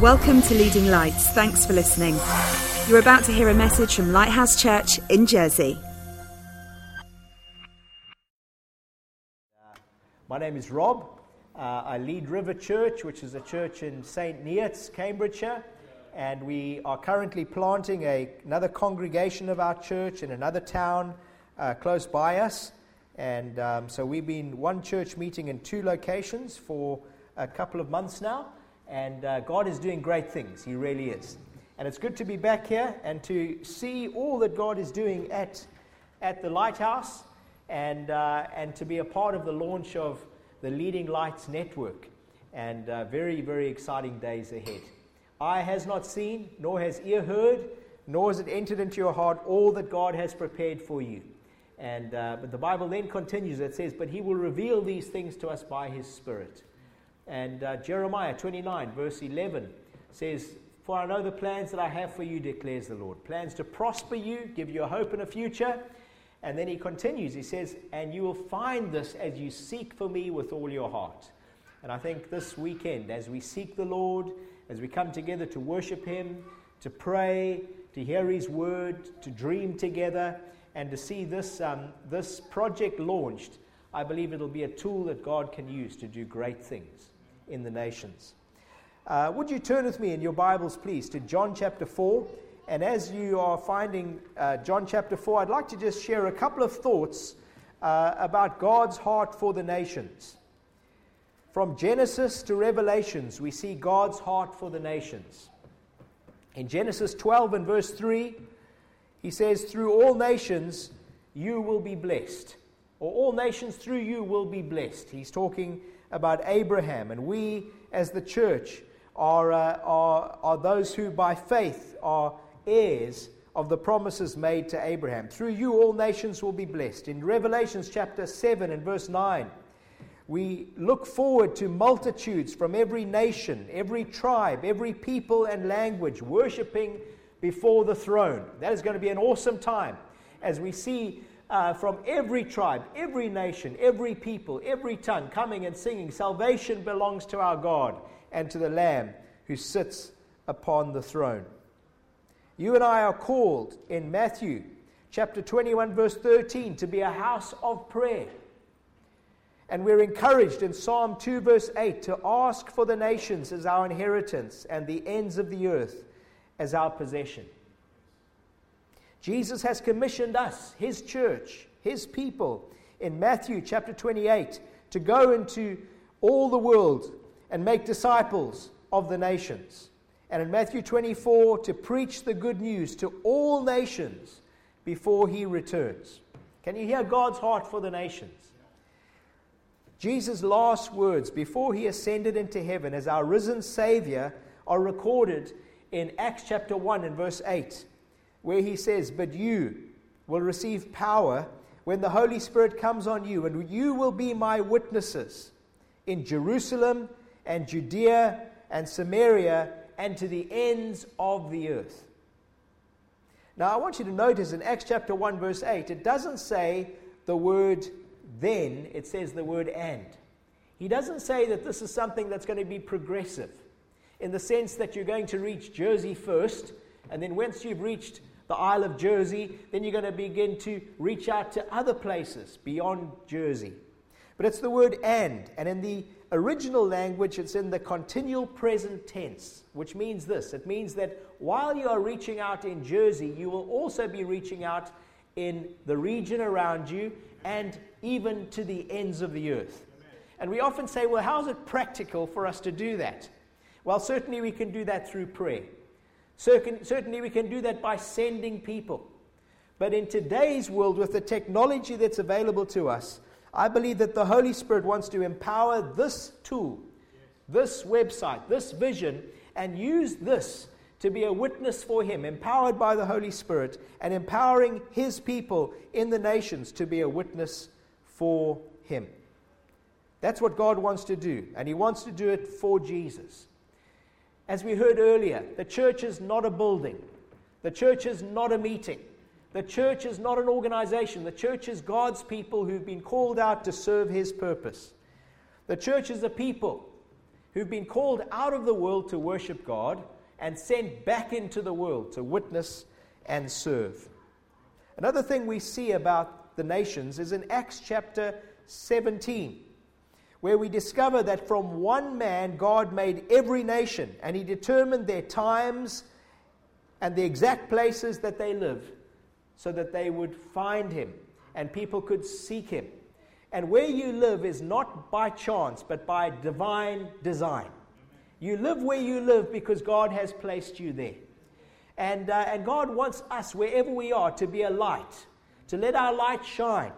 Welcome to Leading Lights. Thanks for listening. You're about to hear a message from Lighthouse Church in Jersey. My name is Rob. Uh, I lead River Church, which is a church in St. Neots, Cambridgeshire. And we are currently planting a, another congregation of our church in another town uh, close by us. And um, so we've been one church meeting in two locations for a couple of months now. And uh, God is doing great things. He really is. And it's good to be back here and to see all that God is doing at, at the Lighthouse and, uh, and to be a part of the launch of the Leading Lights Network. And uh, very, very exciting days ahead. Eye has not seen, nor has ear heard, nor has it entered into your heart all that God has prepared for you. And, uh, but the Bible then continues, it says, But he will reveal these things to us by his Spirit. And uh, Jeremiah 29, verse 11 says, For I know the plans that I have for you, declares the Lord. Plans to prosper you, give you a hope and a future. And then he continues, he says, And you will find this as you seek for me with all your heart. And I think this weekend, as we seek the Lord, as we come together to worship him, to pray, to hear his word, to dream together, and to see this, um, this project launched, I believe it'll be a tool that God can use to do great things in the nations. Uh, would you turn with me in your Bibles, please, to John chapter 4? And as you are finding uh, John chapter 4, I'd like to just share a couple of thoughts uh, about God's heart for the nations. From Genesis to Revelations, we see God's heart for the nations. In Genesis 12 and verse 3, he says, Through all nations you will be blessed, or all nations through you will be blessed. He's talking about Abraham, and we as the church are, uh, are, are those who by faith are heirs of the promises made to Abraham. Through you, all nations will be blessed. In Revelations chapter 7 and verse 9, we look forward to multitudes from every nation, every tribe, every people and language worshiping before the throne. That is going to be an awesome time as we see uh, from every tribe, every nation, every people, every tongue coming and singing, Salvation belongs to our God and to the Lamb who sits upon the throne. You and I are called in Matthew chapter 21, verse 13, to be a house of prayer. And we're encouraged in Psalm 2, verse 8, to ask for the nations as our inheritance and the ends of the earth as our possession. Jesus has commissioned us, his church, his people, in Matthew chapter 28, to go into all the world and make disciples of the nations. And in Matthew 24, to preach the good news to all nations before he returns. Can you hear God's heart for the nations? Jesus' last words before he ascended into heaven as our risen Savior are recorded in Acts chapter 1 and verse 8 where he says, But you will receive power when the Holy Spirit comes on you, and you will be my witnesses in Jerusalem and Judea and Samaria and to the ends of the earth. Now, I want you to notice in Acts chapter 1, verse 8, it doesn't say the word then, it says the word and. He doesn't say that this is something that's going to be progressive in the sense that you're going to reach Jersey first, and then once you've reached the Isle of Jersey, then you're going to begin to reach out to other places beyond Jersey. But it's the word and, and in the original language, it's in the continual present tense, which means this it means that while you are reaching out in Jersey, you will also be reaching out in the region around you and even to the ends of the earth. And we often say, well, how is it practical for us to do that? Well, certainly we can do that through prayer. Certainly, we can do that by sending people. But in today's world, with the technology that's available to us, I believe that the Holy Spirit wants to empower this tool, this website, this vision, and use this to be a witness for Him, empowered by the Holy Spirit, and empowering His people in the nations to be a witness for Him. That's what God wants to do, and He wants to do it for Jesus. As we heard earlier, the church is not a building, the church is not a meeting. The church is not an organization. The church is God's people who've been called out to serve His purpose. The church is a people who've been called out of the world to worship God and sent back into the world to witness and serve. Another thing we see about the nations is in Acts chapter 17, where we discover that from one man God made every nation, and he determined their times and the exact places that they lived so that they would find him and people could seek him. And where you live is not by chance, but by divine design. You live where you live because God has placed you there. And, uh, and God wants us, wherever we are, to be a light, to let our light shine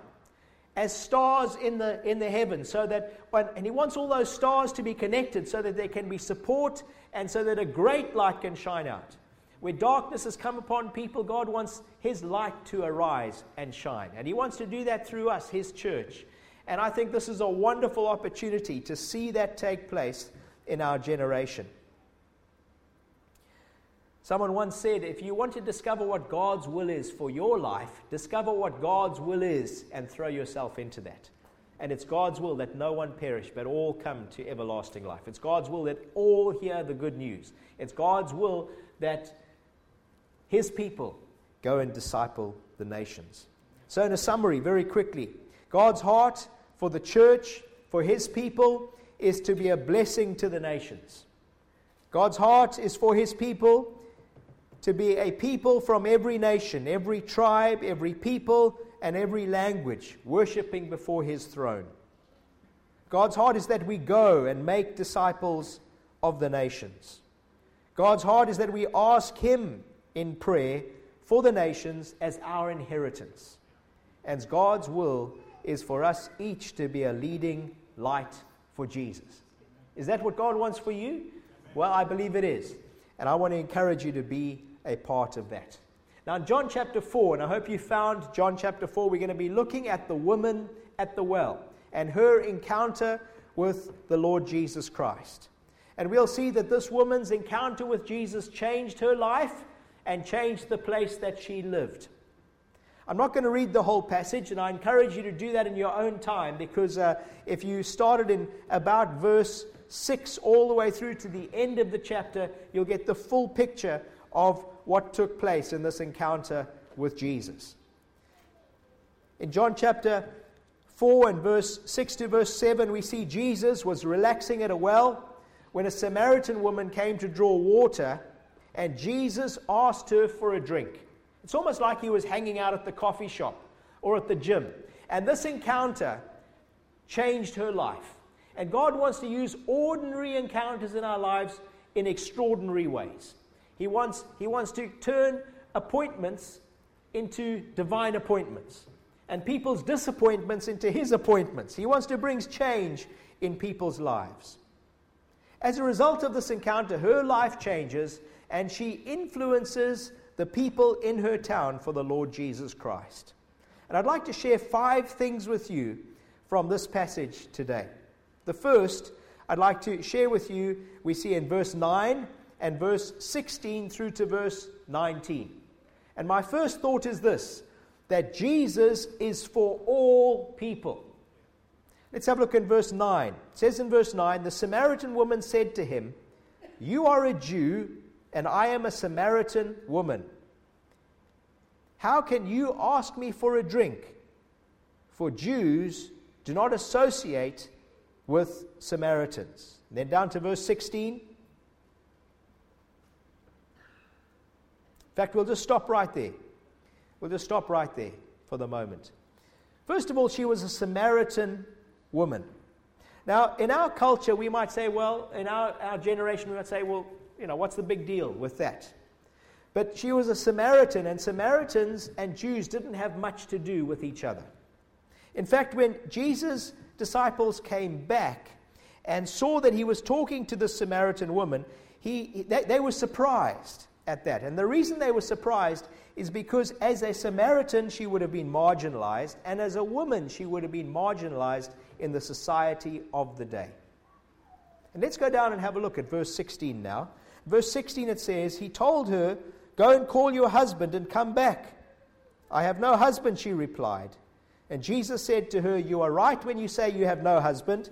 as stars in the, in the heavens, so that, when, and He wants all those stars to be connected so that there can be support and so that a great light can shine out. Where darkness has come upon people, God wants His light to arise and shine. And He wants to do that through us, His church. And I think this is a wonderful opportunity to see that take place in our generation. Someone once said, if you want to discover what God's will is for your life, discover what God's will is and throw yourself into that. And it's God's will that no one perish, but all come to everlasting life. It's God's will that all hear the good news. It's God's will that his people go and disciple the nations. So, in a summary, very quickly, God's heart for the church, for his people, is to be a blessing to the nations. God's heart is for his people to be a people from every nation, every tribe, every people, and every language, worshiping before his throne. God's heart is that we go and make disciples of the nations. God's heart is that we ask him in prayer for the nations as our inheritance. And God's will is for us each to be a leading light for Jesus. Is that what God wants for you? Well, I believe it is. And I want to encourage you to be a part of that. Now, John chapter 4, and I hope you found John chapter 4, we're going to be looking at the woman at the well and her encounter with the Lord Jesus Christ. And we'll see that this woman's encounter with Jesus changed her life and changed the place that she lived. I'm not going to read the whole passage, and I encourage you to do that in your own time because uh, if you started in about verse 6 all the way through to the end of the chapter, you'll get the full picture of what took place in this encounter with Jesus. In John chapter 4 and verse 6 to verse 7, we see Jesus was relaxing at a well when a Samaritan woman came to draw water, and Jesus asked her for a drink. It's almost like he was hanging out at the coffee shop or at the gym. And this encounter changed her life. And God wants to use ordinary encounters in our lives in extraordinary ways. He wants, he wants to turn appointments into divine appointments and people's disappointments into his appointments. He wants to bring change in people's lives. As a result of this encounter, her life changes and she influences the people in her town for the Lord Jesus Christ. And I'd like to share five things with you from this passage today. The first I'd like to share with you, we see in verse 9 and verse 16 through to verse 19. And my first thought is this that Jesus is for all people. Let's have a look in verse 9. It says in verse 9 The Samaritan woman said to him, You are a Jew, and I am a Samaritan woman. How can you ask me for a drink? For Jews do not associate with Samaritans. And then down to verse 16. Fact, we'll just stop right there. We'll just stop right there for the moment. First of all, she was a Samaritan woman. Now, in our culture, we might say, well, in our, our generation, we might say, well, you know, what's the big deal with that? But she was a Samaritan, and Samaritans and Jews didn't have much to do with each other. In fact, when Jesus' disciples came back and saw that he was talking to the Samaritan woman, he, they, they were surprised at that. And the reason they were surprised is because as a Samaritan, she would have been marginalized, and as a woman, she would have been marginalized in the society of the day. And let's go down and have a look at verse 16 now. Verse 16 it says, He told her, Go and call your husband and come back. I have no husband, she replied. And Jesus said to her, You are right when you say you have no husband,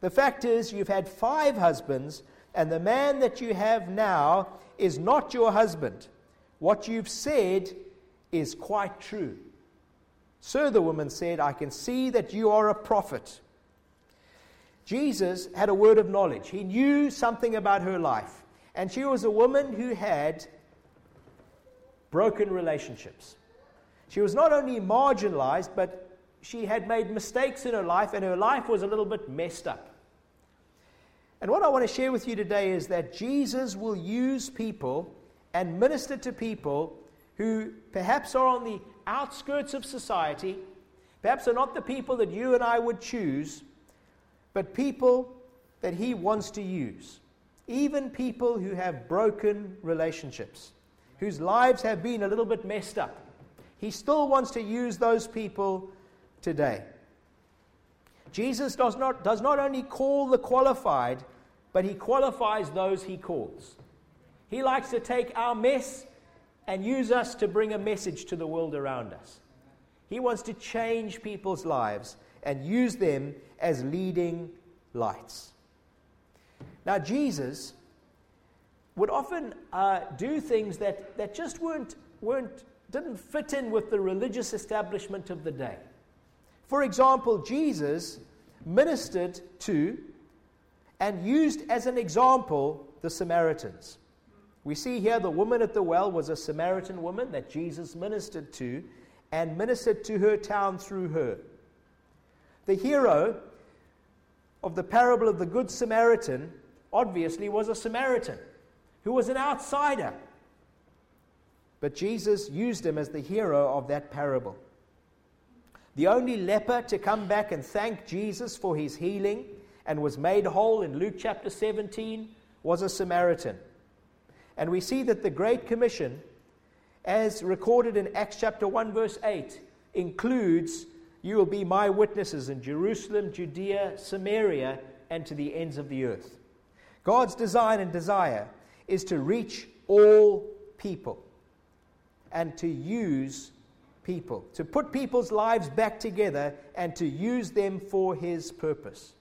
The fact is, you've had five husbands, and the man that you have now is not your husband. What you've said is quite true. Sir, the woman said, I can see that you are a prophet. Jesus had a word of knowledge. He knew something about her life. And she was a woman who had broken relationships. She was not only marginalized, but she had made mistakes in her life, and her life was a little bit messed up. And what I want to share with you today is that Jesus will use people and minister to people who perhaps are on the outskirts of society, perhaps are not the people that you and I would choose, but people that He wants to use. Even people who have broken relationships, whose lives have been a little bit messed up. He still wants to use those people today. Jesus does not, does not only call the qualified, but he qualifies those he calls. He likes to take our mess and use us to bring a message to the world around us. He wants to change people's lives and use them as leading lights. Now, Jesus would often uh, do things that, that just weren't, weren't, didn't fit in with the religious establishment of the day. For example, Jesus ministered to and used as an example the Samaritans. We see here the woman at the well was a Samaritan woman that Jesus ministered to and ministered to her town through her. The hero of the parable of the Good Samaritan obviously was a Samaritan who was an outsider. But Jesus used him as the hero of that parable. The only leper to come back and thank Jesus for his healing and was made whole in Luke chapter 17 was a Samaritan. And we see that the Great Commission, as recorded in Acts chapter 1, verse 8, includes you will be my witnesses in Jerusalem, Judea, Samaria, and to the ends of the earth. God's design and desire is to reach all people and to use people, to put people's lives back together and to use them for His purpose.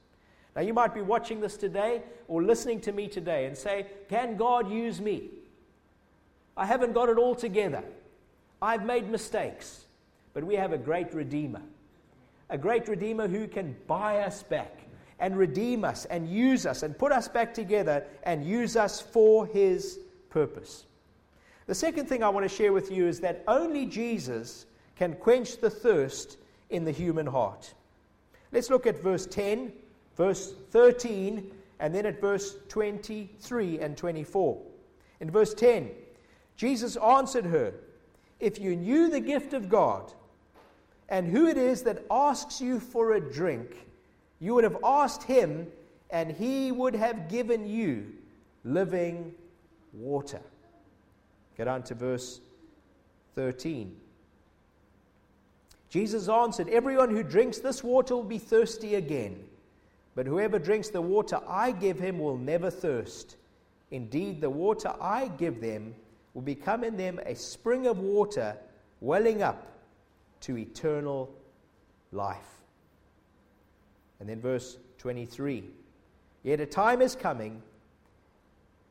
Now, you might be watching this today or listening to me today and say, Can God use me? I haven't got it all together. I've made mistakes. But we have a great Redeemer, a great Redeemer who can buy us back and redeem us and use us and put us back together and use us for His purpose. The second thing I want to share with you is that only Jesus can quench the thirst in the human heart. Let's look at verse 10, verse 13, and then at verse 23 and 24. In verse 10, Jesus answered her, If you knew the gift of God and who it is that asks you for a drink, you would have asked him, and he would have given you living water. Get on to verse 13. Jesus answered, Everyone who drinks this water will be thirsty again. But whoever drinks the water I give him will never thirst. Indeed, the water I give them will become in them a spring of water welling up to eternal life. And then verse 23 Yet a time is coming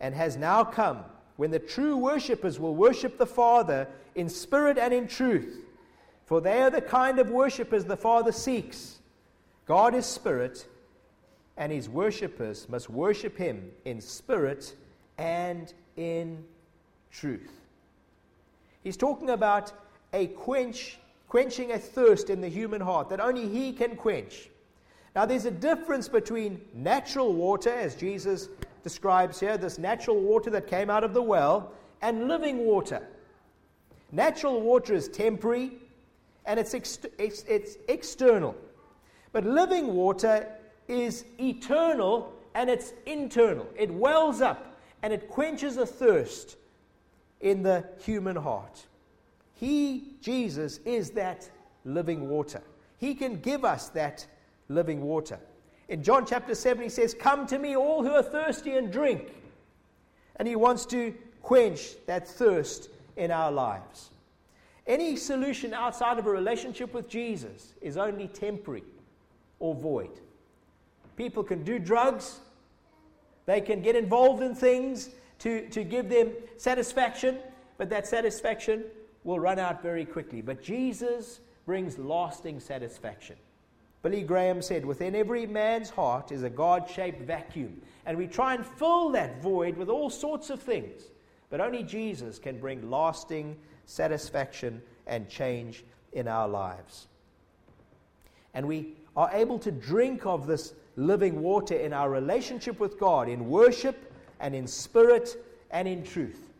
and has now come when the true worshippers will worship the Father in spirit and in truth for they are the kind of worshippers the Father seeks. God is spirit, and his worshippers must worship him in spirit and in truth. He's talking about a quench, quenching a thirst in the human heart that only he can quench. Now, there's a difference between natural water, as Jesus describes here, this natural water that came out of the well, and living water. Natural water is temporary, and it's, ex- it's, it's external. But living water is eternal and it's internal. It wells up and it quenches a thirst in the human heart. He, Jesus, is that living water. He can give us that living water. In John chapter 7, he says, Come to me, all who are thirsty, and drink. And he wants to quench that thirst in our lives. Any solution outside of a relationship with Jesus is only temporary or void. People can do drugs, they can get involved in things to, to give them satisfaction, but that satisfaction will run out very quickly. But Jesus brings lasting satisfaction. Billy Graham said, Within every man's heart is a God shaped vacuum, and we try and fill that void with all sorts of things. But only Jesus can bring lasting satisfaction and change in our lives. And we are able to drink of this living water in our relationship with God, in worship and in spirit and in truth.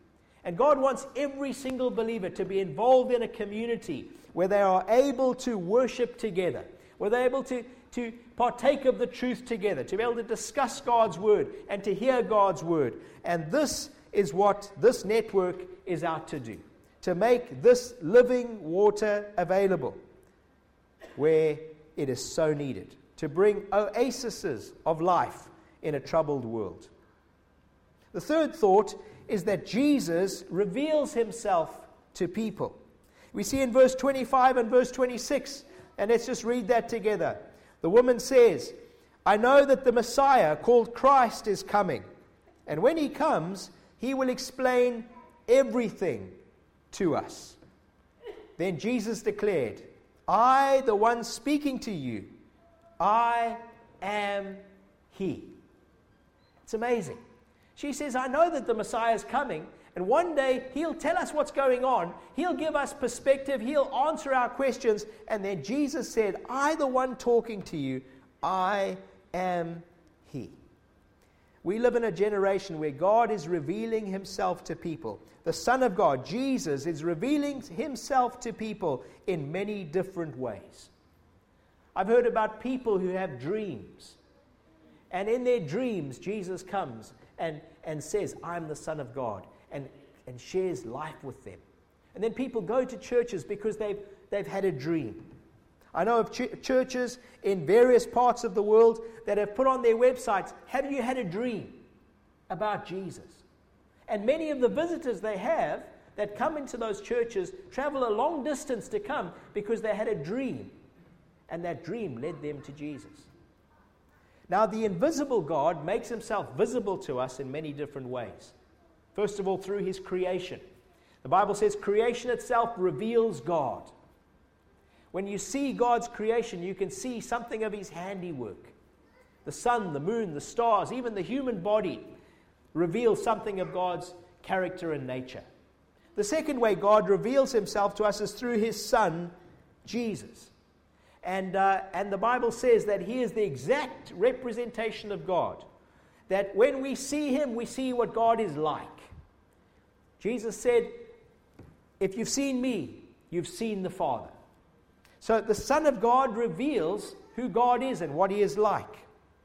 And God wants every single believer to be involved in a community where they are able to worship together, where they're able to, to partake of the truth together, to be able to discuss God's word and to hear God's word. And this is what this network is out to do to make this living water available where it is so needed, to bring oases of life in a troubled world. The third thought is that Jesus reveals himself to people. We see in verse 25 and verse 26, and let's just read that together. The woman says, I know that the Messiah called Christ is coming, and when he comes, he will explain everything to us. Then Jesus declared, I, the one speaking to you, I am He. It's amazing. She says, I know that the Messiah is coming, and one day he'll tell us what's going on. He'll give us perspective. He'll answer our questions. And then Jesus said, I, the one talking to you, I am He. We live in a generation where God is revealing Himself to people. The Son of God, Jesus, is revealing Himself to people in many different ways. I've heard about people who have dreams. And in their dreams, Jesus comes and, and says, I'm the Son of God, and, and shares life with them. And then people go to churches because they've, they've had a dream. I know of ch- churches in various parts of the world that have put on their websites, Have you had a dream about Jesus? And many of the visitors they have that come into those churches travel a long distance to come because they had a dream. And that dream led them to Jesus. Now, the invisible God makes himself visible to us in many different ways. First of all, through his creation. The Bible says creation itself reveals God. When you see God's creation, you can see something of his handiwork. The sun, the moon, the stars, even the human body reveal something of God's character and nature. The second way God reveals himself to us is through his son, Jesus. And, uh, and the Bible says that he is the exact representation of God. That when we see him, we see what God is like. Jesus said, If you've seen me, you've seen the Father. So the Son of God reveals who God is and what he is like,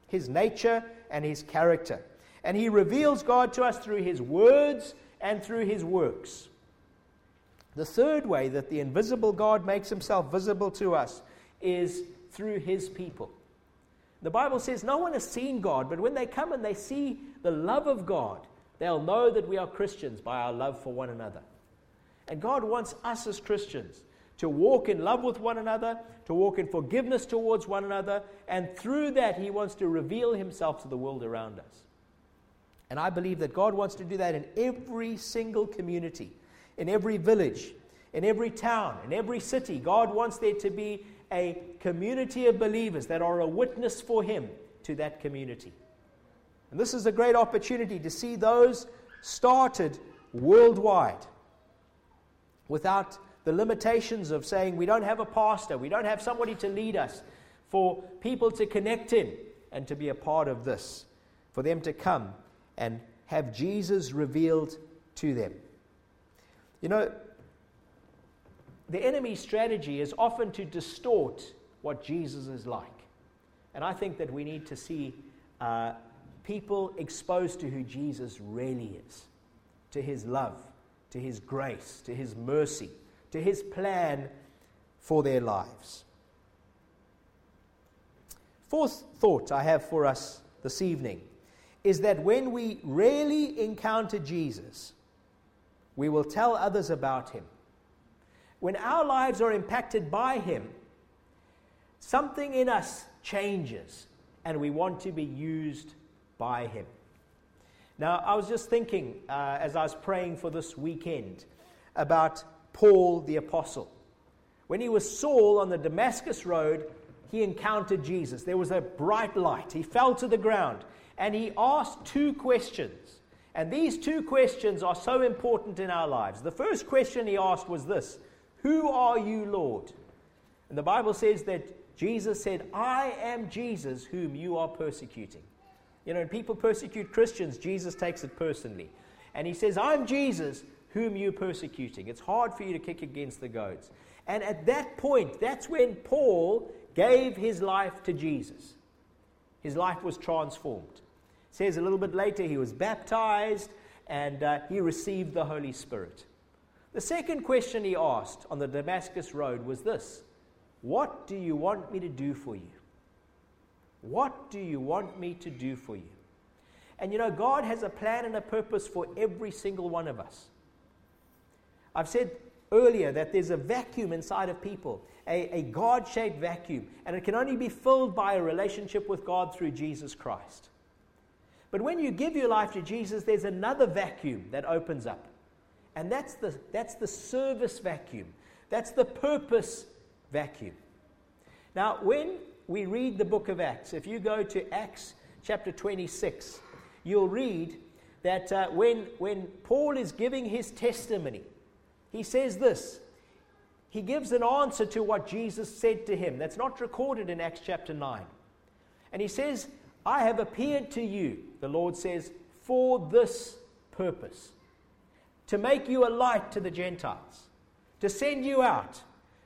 his nature and his character. And he reveals God to us through his words and through his works. The third way that the invisible God makes himself visible to us is through his people. The Bible says no one has seen God, but when they come and they see the love of God, they'll know that we are Christians by our love for one another. And God wants us as Christians to walk in love with one another, to walk in forgiveness towards one another, and through that, He wants to reveal Himself to the world around us. And I believe that God wants to do that in every single community, in every village, in every town, in every city. God wants there to be a community of believers that are a witness for Him to that community. And this is a great opportunity to see those started worldwide without the limitations of saying we don't have a pastor, we don't have somebody to lead us, for people to connect in and to be a part of this, for them to come and have Jesus revealed to them. You know, the enemy's strategy is often to distort what Jesus is like. And I think that we need to see uh, people exposed to who Jesus really is, to his love, to his grace, to his mercy, to his plan for their lives. Fourth thought I have for us this evening is that when we really encounter Jesus, we will tell others about him when our lives are impacted by Him, something in us changes. and we want to be used by Him. Now, I was just thinking uh, as I was praying for this weekend about Paul the Apostle. When he was Saul on the Damascus Road, he encountered Jesus. There was a bright light. He fell to the ground and he asked two questions. And these two questions are so important in our lives. The first question he asked was this Who are you, Lord? And the Bible says that Jesus said, I am Jesus whom you are persecuting. You know, when people persecute Christians, Jesus takes it personally. And he says, I'm Jesus whom you're persecuting. It's hard for you to kick against the goads. And at that point, that's when Paul gave his life to Jesus. His life was transformed. It says a little bit later he was baptized and uh, he received the Holy Spirit. The second question he asked on the Damascus Road was this What do you want me to do for you? What do you want me to do for you? And you know, God has a plan and a purpose for every single one of us. I've said earlier that there's a vacuum inside of people, a, a God shaped vacuum, and it can only be filled by a relationship with God through Jesus Christ. But when you give your life to Jesus, there's another vacuum that opens up. And that's the, that's the service vacuum. That's the purpose vacuum. Now, when we read the book of Acts, if you go to Acts chapter 26, you'll read that uh, when, when Paul is giving his testimony, he says this. He gives an answer to what Jesus said to him. That's not recorded in Acts chapter 9. And he says, I have appeared to you, the Lord says, for this purpose to make you a light to the Gentiles, to send you out,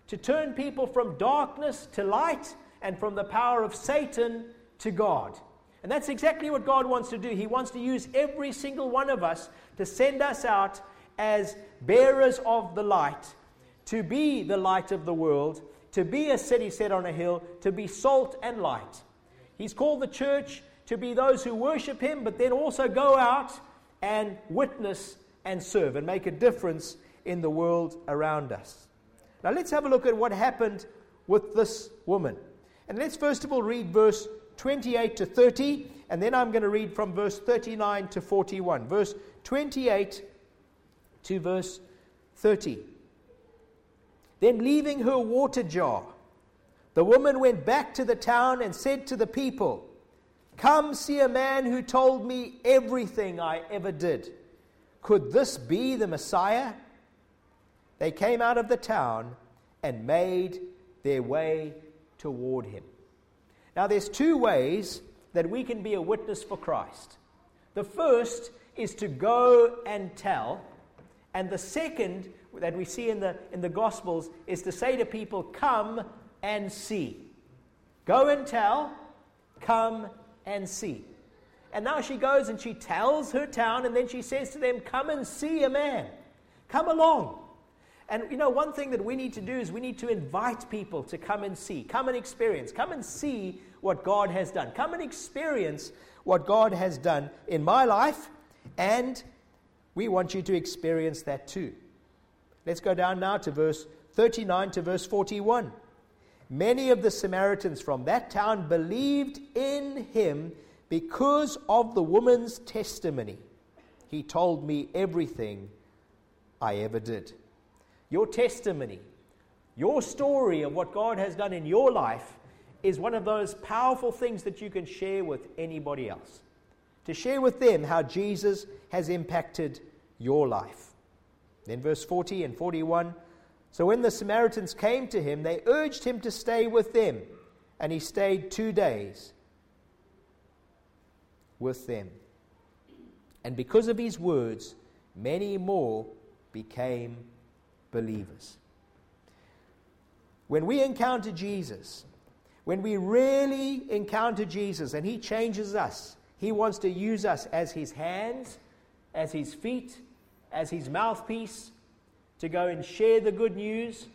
to turn people from darkness to light and from the power of Satan to God. And that's exactly what God wants to do. He wants to use every single one of us to send us out as bearers of the light, to be the light of the world, to be a city set on a hill, to be salt and light. He's called the church to be those who worship Him, but then also go out and witness and serve and make a difference in the world around us. Now, let's have a look at what happened with this woman. And let's first of all read verse 28 to 30, and then I'm going to read from verse 39 to 41. Verse 28 to verse 30. Then, leaving her water jar, the woman went back to the town and said to the people, Come see a man who told me everything I ever did. Could this be the Messiah? They came out of the town and made their way toward him. Now, there's two ways that we can be a witness for Christ. The first is to go and tell, and the second that we see in the, in the Gospels is to say to people, Come and see. Go and tell, come and see. And now she goes and she tells her town, and then she says to them, Come and see a man. Come along. And you know, one thing that we need to do is we need to invite people to come and see, come and experience, come and see what God has done. Come and experience what God has done in my life, and we want you to experience that too. Let's go down now to verse 39 to verse 41. Many of the Samaritans from that town believed in him because of the woman's testimony. He told me everything I ever did your testimony, your story of what God has done in your life is one of those powerful things that you can share with anybody else. To share with them how Jesus has impacted your life. Then, verse 40 and 41 So when the Samaritans came to him, they urged him to stay with them, and he stayed two days with them. And because of his words, many more became believers. When we encounter Jesus, when we really encounter Jesus and He changes us, He wants to use us as His hands, as His feet, as His mouthpiece to go and share the good news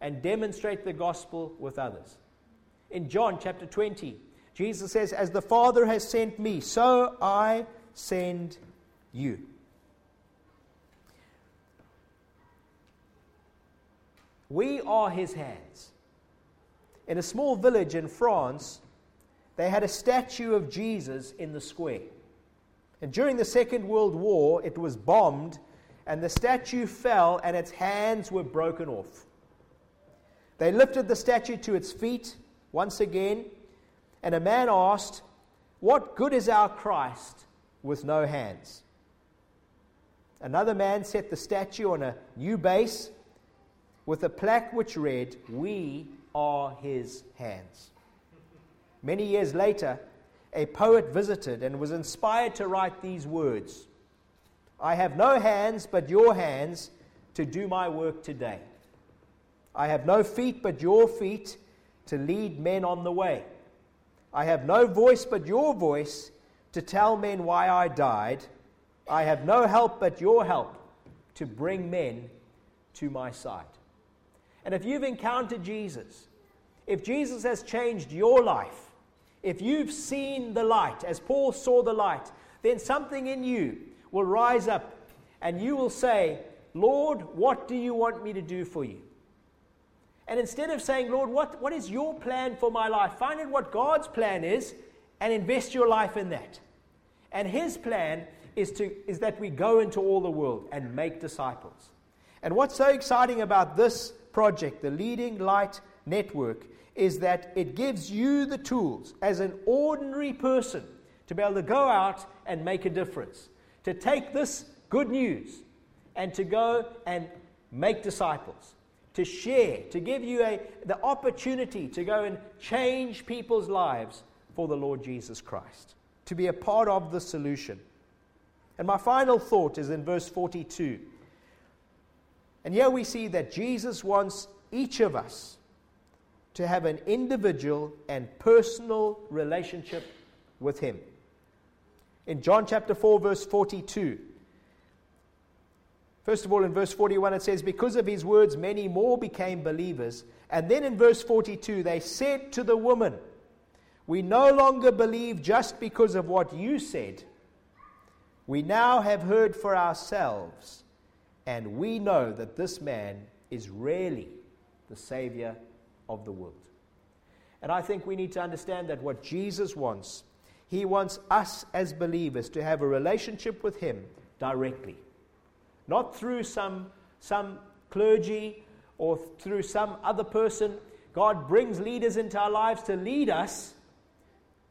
and demonstrate the gospel with others. In John chapter 20, Jesus says, As the Father has sent me, so I send you. We are his hands. In a small village in France, they had a statue of Jesus in the square. And during the Second World War, it was bombed, and the statue fell, and its hands were broken off. They lifted the statue to its feet once again, and a man asked, What good is our Christ with no hands? Another man set the statue on a new base with a plaque which read, We are his hands. Many years later, a poet visited and was inspired to write these words I have no hands but your hands to do my work today. I have no feet but your feet to lead men on the way. I have no voice but your voice to tell men why I died. I have no help but your help to bring men to my side. And if you've encountered Jesus, if Jesus has changed your life, if you've seen the light, as Paul saw the light, then something in you will rise up and you will say, Lord, what do you want me to do for you? And instead of saying, Lord, what, what is your plan for my life? Find out what God's plan is and invest your life in that. And His plan is, to, is that we go into all the world and make disciples. And what's so exciting about this project, the Leading Light Network, is that it gives you the tools as an ordinary person to be able to go out and make a difference, to take this good news and to go and make disciples, to share, to give you a, the opportunity to go and change people's lives for the Lord Jesus Christ, to be a part of the solution. And my final thought is in verse 42. And here we see that Jesus wants each of us to have an individual and personal relationship with Him. In John chapter 4, verse 42, first of all, in verse 41, it says, Because of His words, many more became believers. And then in verse 42, they said to the woman, We no longer believe just because of what you said. We now have heard for ourselves, and we know that this man is really the Savior of the world. And I think we need to understand that what Jesus wants, he wants us as believers to have a relationship with him directly. Not through some, some clergy or through some other person. God brings leaders into our lives to lead us,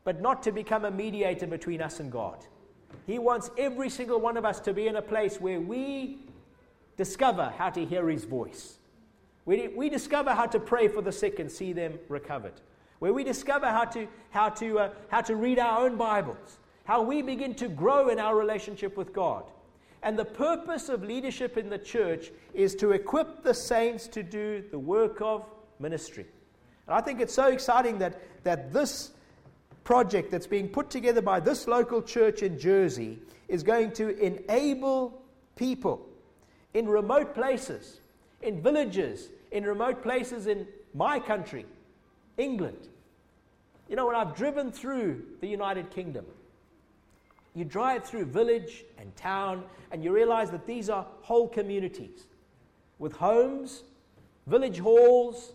but not to become a mediator between us and God. He wants every single one of us to be in a place where we discover how to hear His voice. We, we discover how to pray for the sick and see them recovered. Where we discover how to, how, to, uh, how to read our own Bibles. How we begin to grow in our relationship with God. And the purpose of leadership in the church is to equip the saints to do the work of ministry. And I think it's so exciting that, that this project that's being put together by this local church in Jersey is going to enable people in remote places, in villages, in remote places in my country, England. You know, when I've driven through the United Kingdom, you drive through village and town, and you realize that these are whole communities with homes, village halls,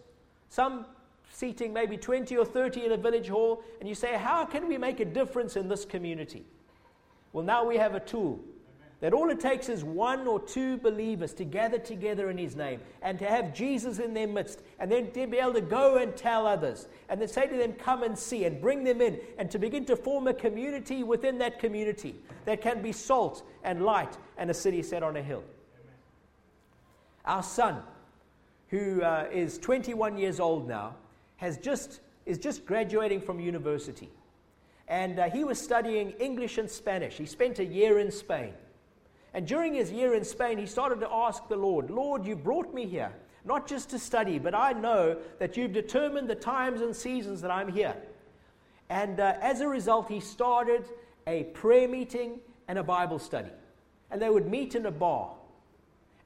some seating maybe 20 or 30 in a village hall, and you say, How can we make a difference in this community? Well, now we have a tool that all it takes is one or two believers to gather together in His name and to have Jesus in their midst, and then to be able to go and tell others, and then say to them, Come and see, and bring them in, and to begin to form a community within that community that can be salt and light and a city set on a hill. Amen. Our son, who uh, is 21 years old now, has just, is just graduating from university. And uh, he was studying English and Spanish. He spent a year in Spain. And during his year in Spain, he started to ask the Lord, Lord, you brought me here, not just to study, but I know that you've determined the times and seasons that I'm here. And uh, as a result, he started a prayer meeting and a Bible study. And they would meet in a bar.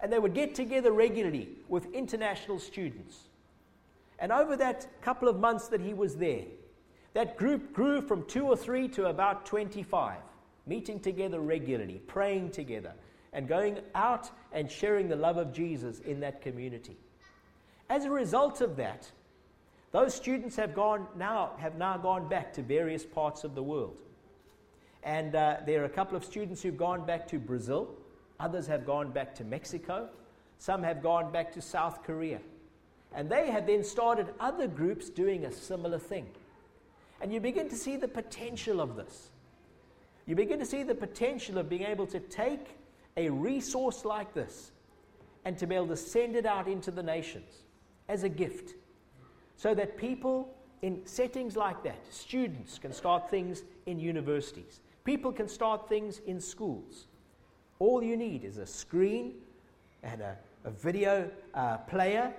And they would get together regularly with international students. And over that couple of months that he was there, that group grew from two or three to about 25 meeting together regularly, praying together, and going out and sharing the love of Jesus in that community. As a result of that, Those students have, gone now, have now gone back to various parts of the world. And uh, there are a couple of students who've gone back to Brazil, others have gone back to Mexico, some have gone back to South Korea. And they have then started other groups doing a similar thing. And you begin to see the potential of this. You begin to see the potential of being able to take a resource like this and to be able to send it out into the nations as a gift so that people in settings like that, students can start things in universities, people can start things in schools. All you need is a screen and a, a video uh, player,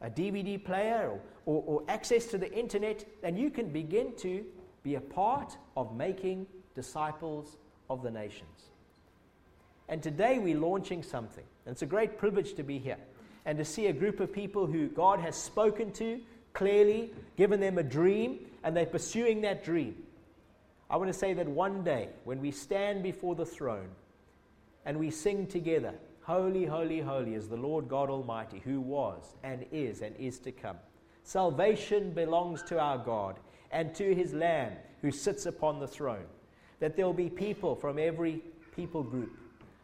a DVD player, or, or, or access to the internet, and you can begin to be a part of making disciples of the nations. And today we're launching something. And it's a great privilege to be here and to see a group of people who God has spoken to clearly, given them a dream, and they're pursuing that dream. I want to say that one day, when we stand before the throne and we sing together, Holy, holy, holy is the Lord God Almighty, who was and is and is to come. Salvation belongs to our God and to his Lamb who sits upon the throne. That there will be people from every people group,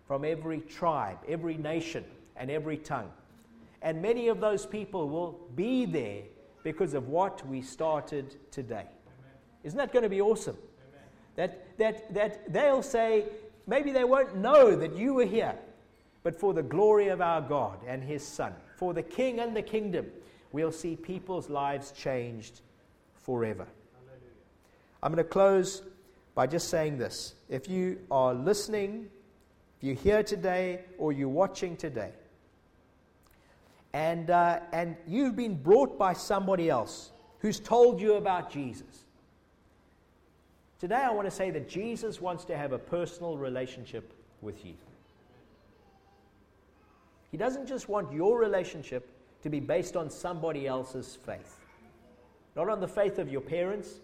from every tribe, every nation, and every tongue. And many of those people will be there because of what we started today. Amen. Isn't that going to be awesome? That, that, that they'll say, maybe they won't know that you were here, but for the glory of our God and His Son, for the King and the kingdom, we'll see people's lives changed forever. Hallelujah. I'm going to close by just saying this. If you are listening, if you're here today, or you're watching today, and, uh, and you've been brought by somebody else who's told you about Jesus. Today, I want to say that Jesus wants to have a personal relationship with you. He doesn't just want your relationship to be based on somebody else's faith, not on the faith of your parents,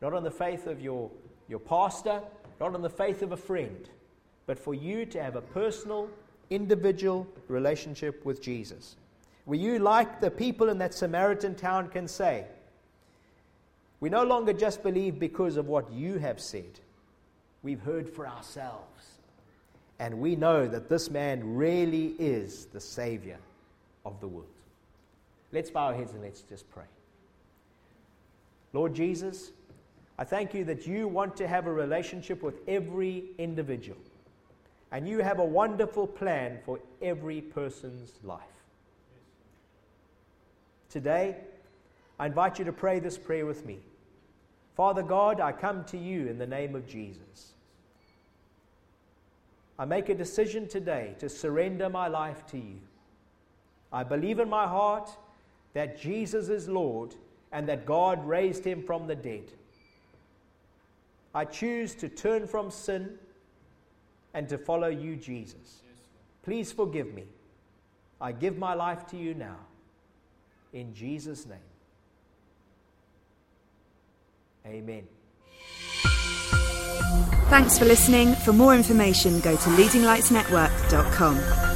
not on the faith of your, your pastor, not on the faith of a friend, but for you to have a personal individual relationship with Jesus. Where you, like the people in that Samaritan town, can say, We no longer just believe because of what you have said, we've heard for ourselves. And we know that this man really is the Savior of the world. Let's bow our heads and let's just pray. Lord Jesus, I thank you that you want to have a relationship with every individual. And you have a wonderful plan for every person's life. Today, I invite you to pray this prayer with me. Father God, I come to you in the name of Jesus. I make a decision today to surrender my life to you. I believe in my heart that Jesus is Lord and that God raised him from the dead. I choose to turn from sin and to follow you, Jesus. Please forgive me. I give my life to you now. In Jesus' name. Amen. Thanks for listening. For more information, go to leadinglightsnetwork.com.